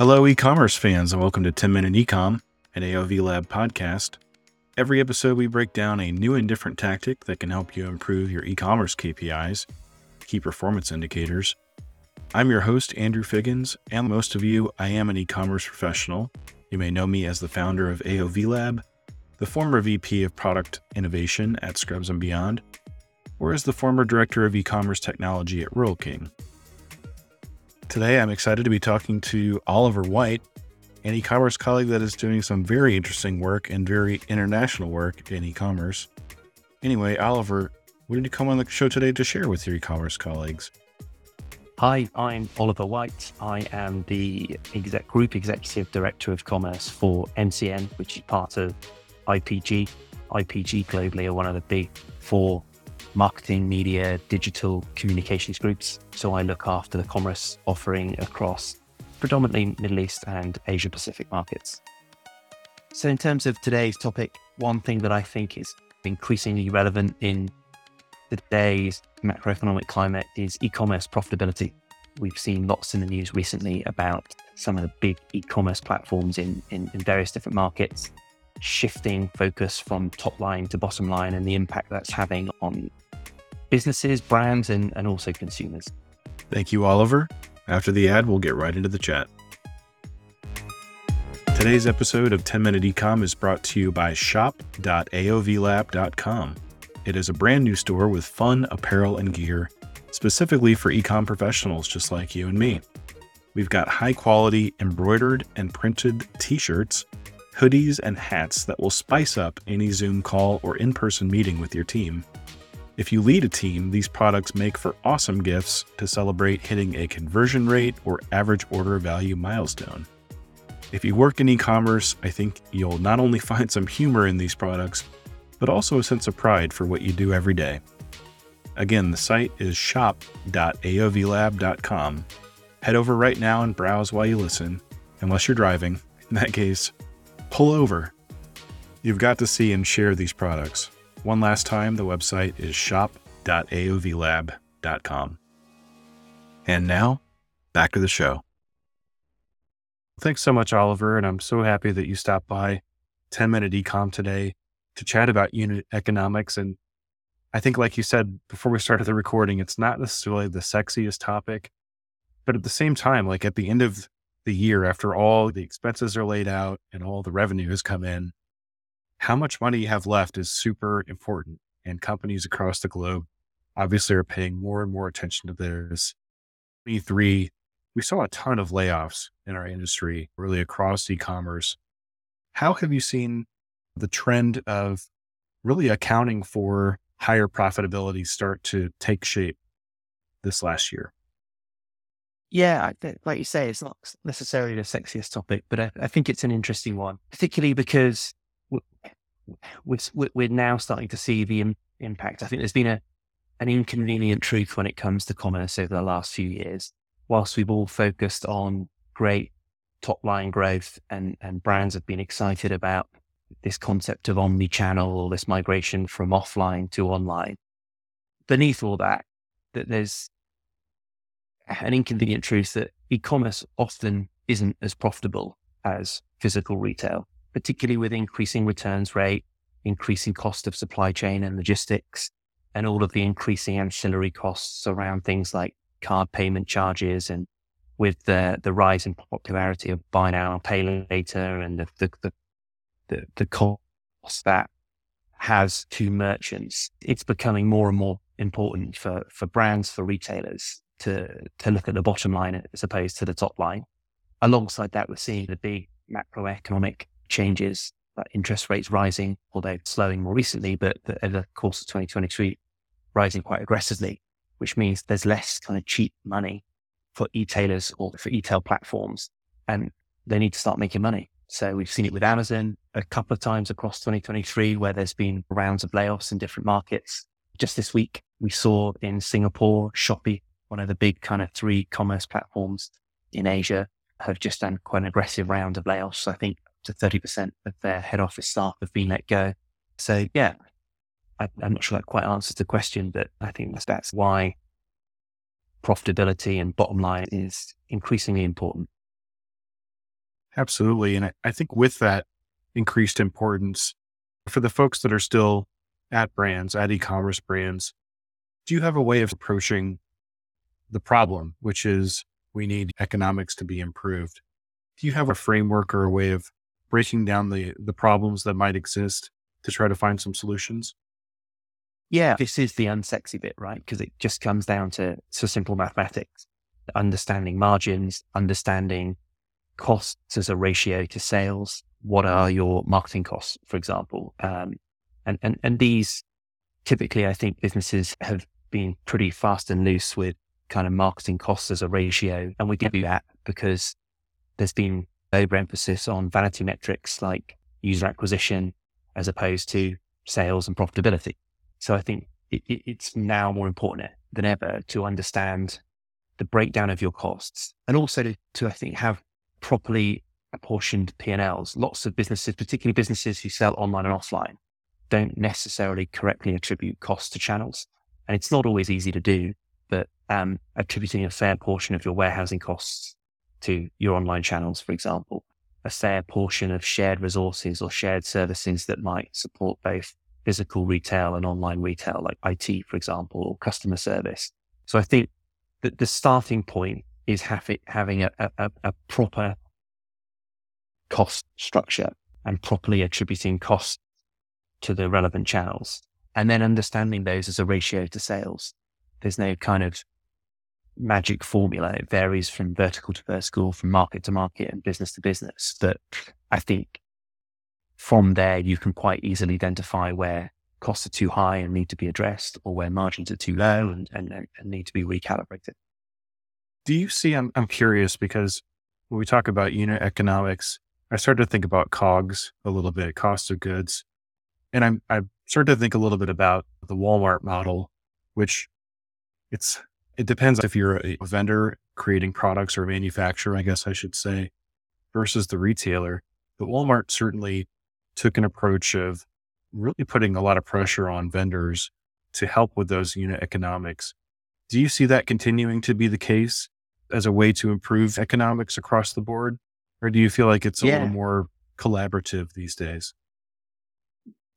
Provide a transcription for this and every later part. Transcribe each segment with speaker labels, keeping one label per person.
Speaker 1: Hello, e commerce fans, and welcome to 10 Minute Ecom, an AOV Lab podcast. Every episode, we break down a new and different tactic that can help you improve your e commerce KPIs, key performance indicators. I'm your host, Andrew Figgins, and most of you, I am an e commerce professional. You may know me as the founder of AOV Lab, the former VP of Product Innovation at Scrubs and Beyond, or as the former Director of E commerce Technology at Rural King. Today, I'm excited to be talking to Oliver White, an e commerce colleague that is doing some very interesting work and very international work in e commerce. Anyway, Oliver, what did you come on the show today to share with your e commerce colleagues?
Speaker 2: Hi, I'm Oliver White. I am the exec, Group Executive Director of Commerce for MCN, which is part of IPG. IPG globally are one of the big four marketing, media, digital communications groups. So I look after the commerce offering across predominantly Middle East and Asia Pacific markets. So, in terms of today's topic, one thing that I think is increasingly relevant in today's macroeconomic climate is e commerce profitability. We've seen lots in the news recently about some of the big e commerce platforms in, in, in various different markets shifting focus from top line to bottom line and the impact that's having on businesses, brands, and, and also consumers.
Speaker 1: Thank you, Oliver. After the ad, we'll get right into the chat. Today's episode of 10 Minute Ecom is brought to you by shop.aovlab.com. It is a brand new store with fun apparel and gear, specifically for ecom professionals just like you and me. We've got high quality embroidered and printed t shirts, hoodies, and hats that will spice up any Zoom call or in person meeting with your team. If you lead a team, these products make for awesome gifts to celebrate hitting a conversion rate or average order value milestone. If you work in e commerce, I think you'll not only find some humor in these products, but also a sense of pride for what you do every day. Again, the site is shop.aovlab.com. Head over right now and browse while you listen, unless you're driving. In that case, pull over. You've got to see and share these products. One last time, the website is shop.aovlab.com. And now, back to the show. Thanks so much, Oliver. And I'm so happy that you stopped by 10 Minute Ecom today to chat about unit economics. And I think, like you said before we started the recording, it's not necessarily the sexiest topic, but at the same time, like at the end of the year, after all the expenses are laid out and all the revenue has come in, how much money you have left is super important. And companies across the globe obviously are paying more and more attention to this. 23, we saw a ton of layoffs in our industry, really across e commerce. How have you seen the trend of really accounting for higher profitability start to take shape this last year?
Speaker 2: Yeah, like you say, it's not necessarily the sexiest topic, but I, I think it's an interesting one, particularly because we're, we're now starting to see the impact. I think there's been a, an inconvenient truth when it comes to commerce over the last few years. Whilst we've all focused on great top line growth and, and brands have been excited about this concept of omni-channel or this migration from offline to online. Beneath all that, that there's an inconvenient truth that e-commerce often isn't as profitable as physical retail particularly with increasing returns rate, increasing cost of supply chain and logistics, and all of the increasing ancillary costs around things like card payment charges and with the the rise in popularity of buy now pay later and the the the, the, the cost that has to merchants, it's becoming more and more important for for brands, for retailers to to look at the bottom line as opposed to the top line. Alongside that, we're seeing the big macroeconomic changes, like interest rates rising, although slowing more recently, but over the course of 2023, rising quite aggressively, which means there's less kind of cheap money for e-tailers or for e-tail platforms, and they need to start making money. So we've seen it with Amazon a couple of times across 2023, where there's been rounds of layoffs in different markets. Just this week, we saw in Singapore, Shopee, one of the big kind of three commerce platforms in Asia, have just done quite an aggressive round of layoffs. I think to 30% of their head office staff have been let go. So, yeah, I, am not sure that quite answers the question, but I think that's, why profitability and bottom line is increasingly important.
Speaker 1: Absolutely. And I, think with that increased importance for the folks that are still at brands, at e-commerce brands, do you have a way of approaching the problem, which is we need economics to be improved? Do you have a framework or a way of breaking down the the problems that might exist to try to find some solutions?
Speaker 2: Yeah, this is the unsexy bit, right? Because it just comes down to, to simple mathematics, understanding margins, understanding costs as a ratio to sales. What are your marketing costs, for example? Um, and, and, and these typically, I think businesses have been pretty fast and loose with kind of marketing costs as a ratio. And we give you that because there's been overemphasis on vanity metrics like user acquisition as opposed to sales and profitability. So I think it, it, it's now more important than ever to understand the breakdown of your costs and also to, to I think, have properly apportioned P&Ls. Lots of businesses, particularly businesses who sell online and offline, don't necessarily correctly attribute costs to channels. And it's not always easy to do, um, attributing a fair portion of your warehousing costs to your online channels, for example, a fair portion of shared resources or shared services that might support both physical retail and online retail, like IT, for example, or customer service. So I think that the starting point is having a, a, a proper cost structure and properly attributing costs to the relevant channels and then understanding those as a ratio to sales. There's no kind of magic formula. It varies from vertical to vertical, from market to market and business to business. That I think from there, you can quite easily identify where costs are too high and need to be addressed or where margins are too low and, and, and need to be recalibrated.
Speaker 1: Do you see, I'm, I'm curious because when we talk about unit economics, I started to think about COGS a little bit, cost of goods. And I'm, I started to think a little bit about the Walmart model, which it's it depends if you're a vendor creating products or a manufacturer, I guess I should say, versus the retailer. But Walmart certainly took an approach of really putting a lot of pressure on vendors to help with those unit economics. Do you see that continuing to be the case as a way to improve economics across the board? Or do you feel like it's a yeah. little more collaborative these days?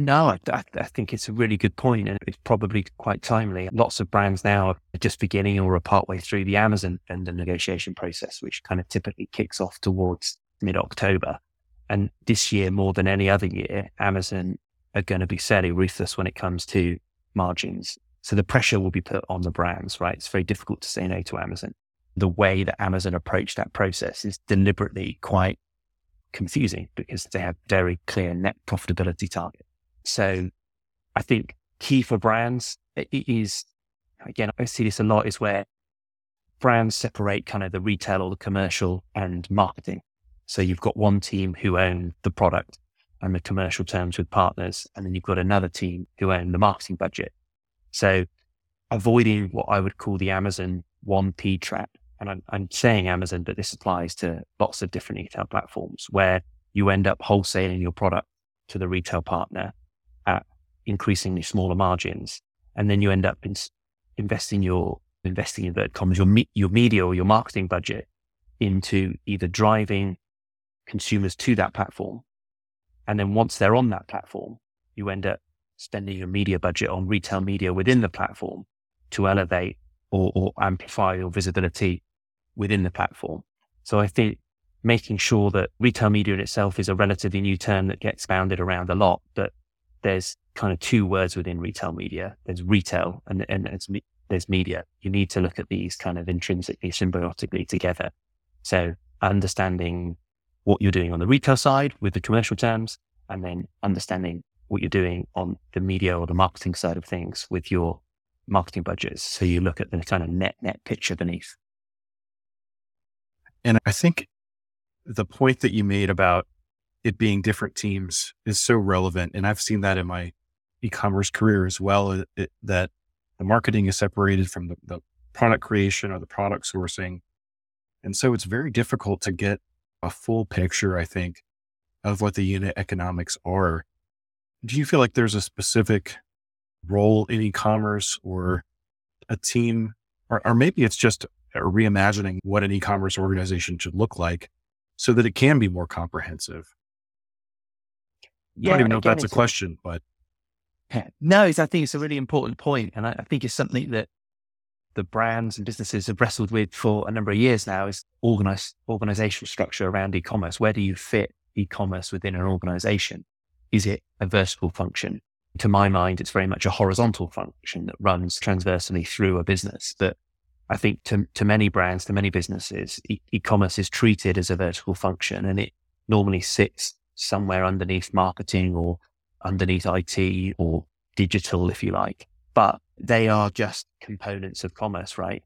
Speaker 2: No, I, I, think it's a really good point, and it's probably quite timely. Lots of brands now are just beginning or are partway through the Amazon vendor negotiation process, which kind of typically kicks off towards mid October. And this year, more than any other year, Amazon are going to be fairly ruthless when it comes to margins. So the pressure will be put on the brands, right? It's very difficult to say no to Amazon. The way that Amazon approached that process is deliberately quite confusing because they have very clear net profitability target. So I think key for brands is, again, I see this a lot is where brands separate kind of the retail or the commercial and marketing. So you've got one team who own the product and the commercial terms with partners, and then you've got another team who own the marketing budget. So avoiding what I would call the Amazon 1P trap. And I'm, I'm saying Amazon, but this applies to lots of different retail platforms where you end up wholesaling your product to the retail partner increasingly smaller margins, and then you end up in, investing your investing in inverted commas your me, your media or your marketing budget into either driving consumers to that platform, and then once they're on that platform, you end up spending your media budget on retail media within the platform to elevate or, or amplify your visibility within the platform. So I think making sure that retail media in itself is a relatively new term that gets bounded around a lot, but there's kind of two words within retail media. There's retail and, and there's media. You need to look at these kind of intrinsically symbiotically together. So understanding what you're doing on the retail side with the commercial terms and then understanding what you're doing on the media or the marketing side of things with your marketing budgets. So you look at the kind of net net picture beneath.
Speaker 1: And I think the point that you made about it being different teams is so relevant. And I've seen that in my e-commerce career as well, it, that the marketing is separated from the, the product creation or the product sourcing. And so it's very difficult to get a full picture, I think, of what the unit economics are. Do you feel like there's a specific role in e-commerce or a team, or, or maybe it's just reimagining what an e-commerce organization should look like so that it can be more comprehensive? I don't even know if that's a question, but
Speaker 2: no, I think it's a really important point, and I, I think it's something that the brands and businesses have wrestled with for a number of years now is organize, organizational structure around e-commerce. Where do you fit e-commerce within an organization? Is it a vertical function? To my mind, it's very much a horizontal function that runs transversely through a business. But I think to, to many brands, to many businesses, e- e-commerce is treated as a vertical function and it normally sits somewhere underneath marketing or underneath IT or digital, if you like. But they are just components of commerce, right?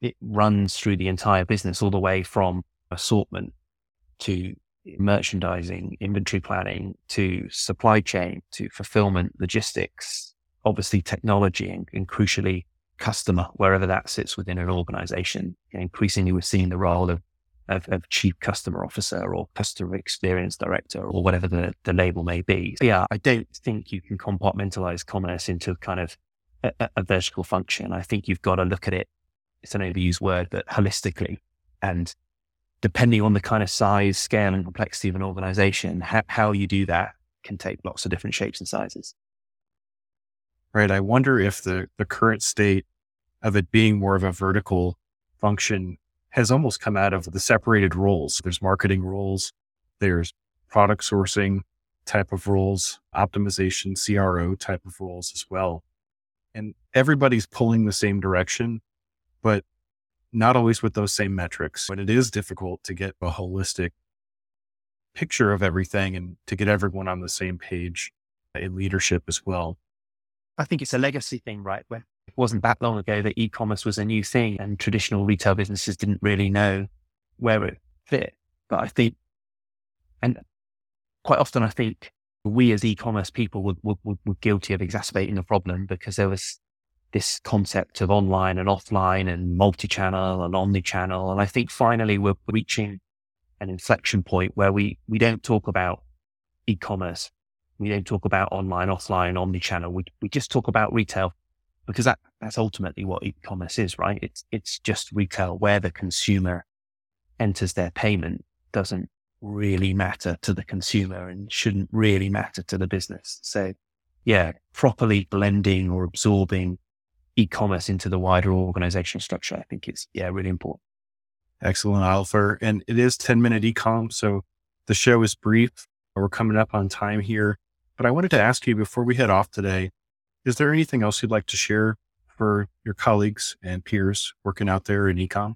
Speaker 2: It runs through the entire business, all the way from assortment to merchandising, inventory planning to supply chain to fulfillment, logistics, obviously technology and, and crucially customer, wherever that sits within an organization. increasingly, we're seeing the role of of, of, chief customer officer or customer experience director or whatever the, the label may be. So yeah, I don't think you can compartmentalize commerce into kind of a, a, vertical function. I think you've got to look at it, it's an overused word, but holistically. And depending on the kind of size, scale, and complexity of an organization, how, how you do that can take lots of different shapes and sizes.
Speaker 1: Right. I wonder if the, the current state of it being more of a vertical function has almost come out of the separated roles. There's marketing roles, there's product sourcing type of roles, optimization, CRO type of roles as well. And everybody's pulling the same direction, but not always with those same metrics. And it is difficult to get a holistic picture of everything and to get everyone on the same page in leadership as well.
Speaker 2: I think it's a legacy thing, right? Where it wasn't that long ago that e-commerce was a new thing and traditional retail businesses didn't really know where it fit. But I think, and quite often I think we as e-commerce people were, were, were guilty of exacerbating the problem because there was this concept of online and offline and multi-channel and omni-channel. And I think finally we're reaching an inflection point where we, we don't talk about e-commerce. We don't talk about online, offline, omni-channel. We, we just talk about retail because that, that's ultimately what e-commerce is, right? It's, it's just retail where the consumer enters their payment doesn't really matter to the consumer and shouldn't really matter to the business. So yeah, properly blending or absorbing e-commerce into the wider organizational structure, I think is, yeah, really important.
Speaker 1: Excellent, Oliver. And it is 10 minute ecom. So the show is brief. We're coming up on time here, but I wanted to ask you before we head off today, is there anything else you'd like to share for your colleagues and peers working out there in ecom?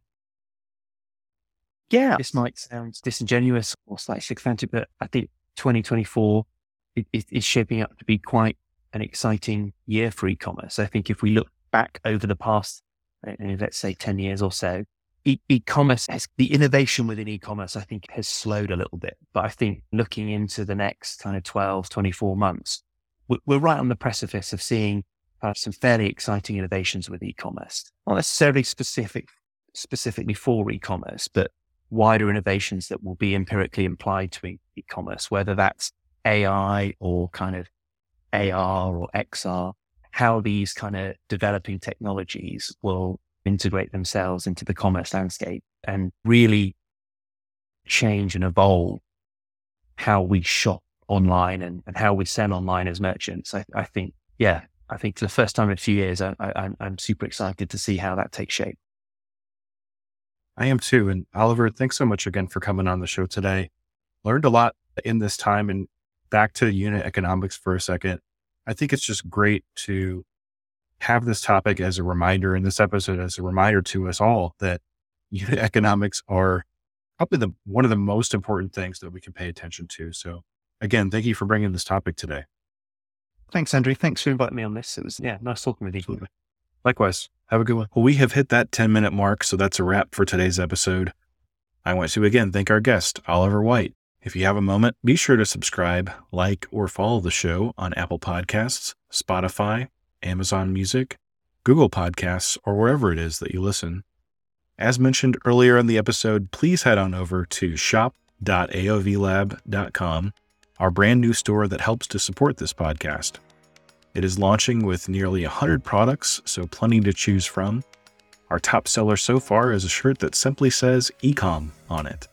Speaker 2: Yeah, this might sound disingenuous or slightly sycophantic, but I think 2024 is shaping up to be quite an exciting year for e-commerce. I think if we look back over the past, uh, let's say 10 years or so, e- commerce has the innovation within e-commerce, I think has slowed a little bit. But I think looking into the next kind of 12, 24 months, we're right on the precipice of seeing uh, some fairly exciting innovations with e-commerce, not necessarily specific, specifically for e-commerce, but wider innovations that will be empirically applied to e-commerce, whether that's AI or kind of AR or XR, how these kind of developing technologies will integrate themselves into the commerce landscape and really change and evolve how we shop online and, and how we sell online as merchants. I, I think, yeah, I think for the first time in a few years, I, I'm super excited to see how that takes shape.
Speaker 1: I am too. And Oliver, thanks so much again for coming on the show today. Learned a lot in this time and back to unit economics for a second. I think it's just great to have this topic as a reminder in this episode as a reminder to us all that unit economics are probably the one of the most important things that we can pay attention to. So again, thank you for bringing this topic today.
Speaker 2: Thanks, Andrew. Thanks for inviting me on this. It was, yeah, nice talking with you. Absolutely.
Speaker 1: Likewise. Have a good one. Well, we have hit that 10 minute mark, so that's a wrap for today's episode. I want to again thank our guest, Oliver White. If you have a moment, be sure to subscribe, like, or follow the show on Apple Podcasts, Spotify, Amazon Music, Google Podcasts, or wherever it is that you listen. As mentioned earlier in the episode, please head on over to shop.aovlab.com our brand new store that helps to support this podcast. It is launching with nearly 100 products, so plenty to choose from. Our top seller so far is a shirt that simply says Ecom on it.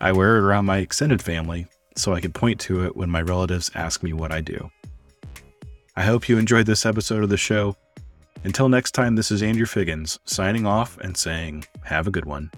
Speaker 1: I wear it around my extended family so I can point to it when my relatives ask me what I do. I hope you enjoyed this episode of the show. Until next time, this is Andrew Figgins signing off and saying, have a good one.